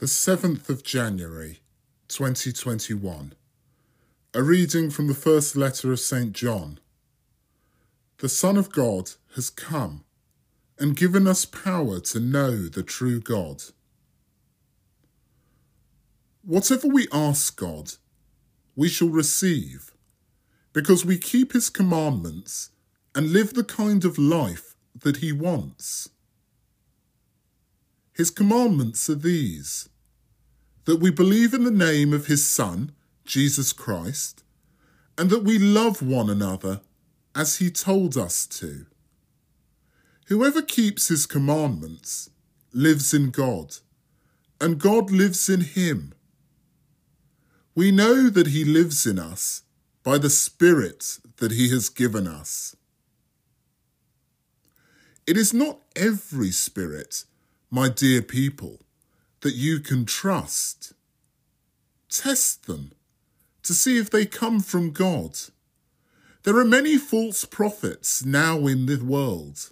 The 7th of January, 2021. A reading from the first letter of St. John. The Son of God has come and given us power to know the true God. Whatever we ask God, we shall receive, because we keep his commandments and live the kind of life that he wants. His commandments are these that we believe in the name of his Son, Jesus Christ, and that we love one another as he told us to. Whoever keeps his commandments lives in God, and God lives in him. We know that he lives in us by the Spirit that he has given us. It is not every spirit, my dear people, that you can trust. Test them to see if they come from God. There are many false prophets now in the world.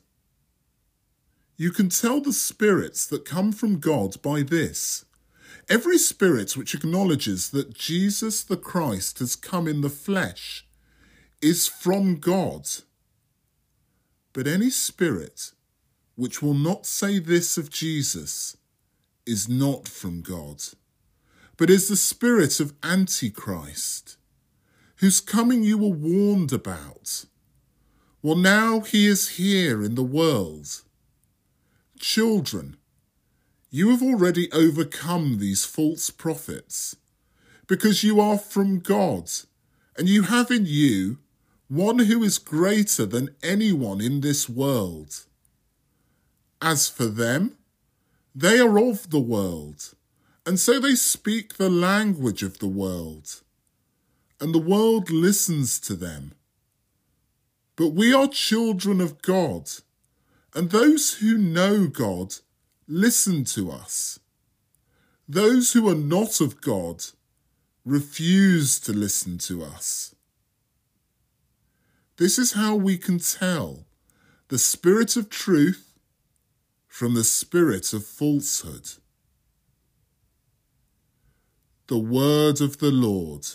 You can tell the spirits that come from God by this. Every spirit which acknowledges that Jesus the Christ has come in the flesh is from God. But any spirit which will not say this of Jesus is not from God, but is the spirit of Antichrist, whose coming you were warned about. Well, now he is here in the world. Children, you have already overcome these false prophets, because you are from God, and you have in you one who is greater than anyone in this world. As for them, they are of the world, and so they speak the language of the world, and the world listens to them. But we are children of God, and those who know God listen to us. Those who are not of God refuse to listen to us. This is how we can tell the spirit of truth from the spirit of falsehood. The word of the Lord.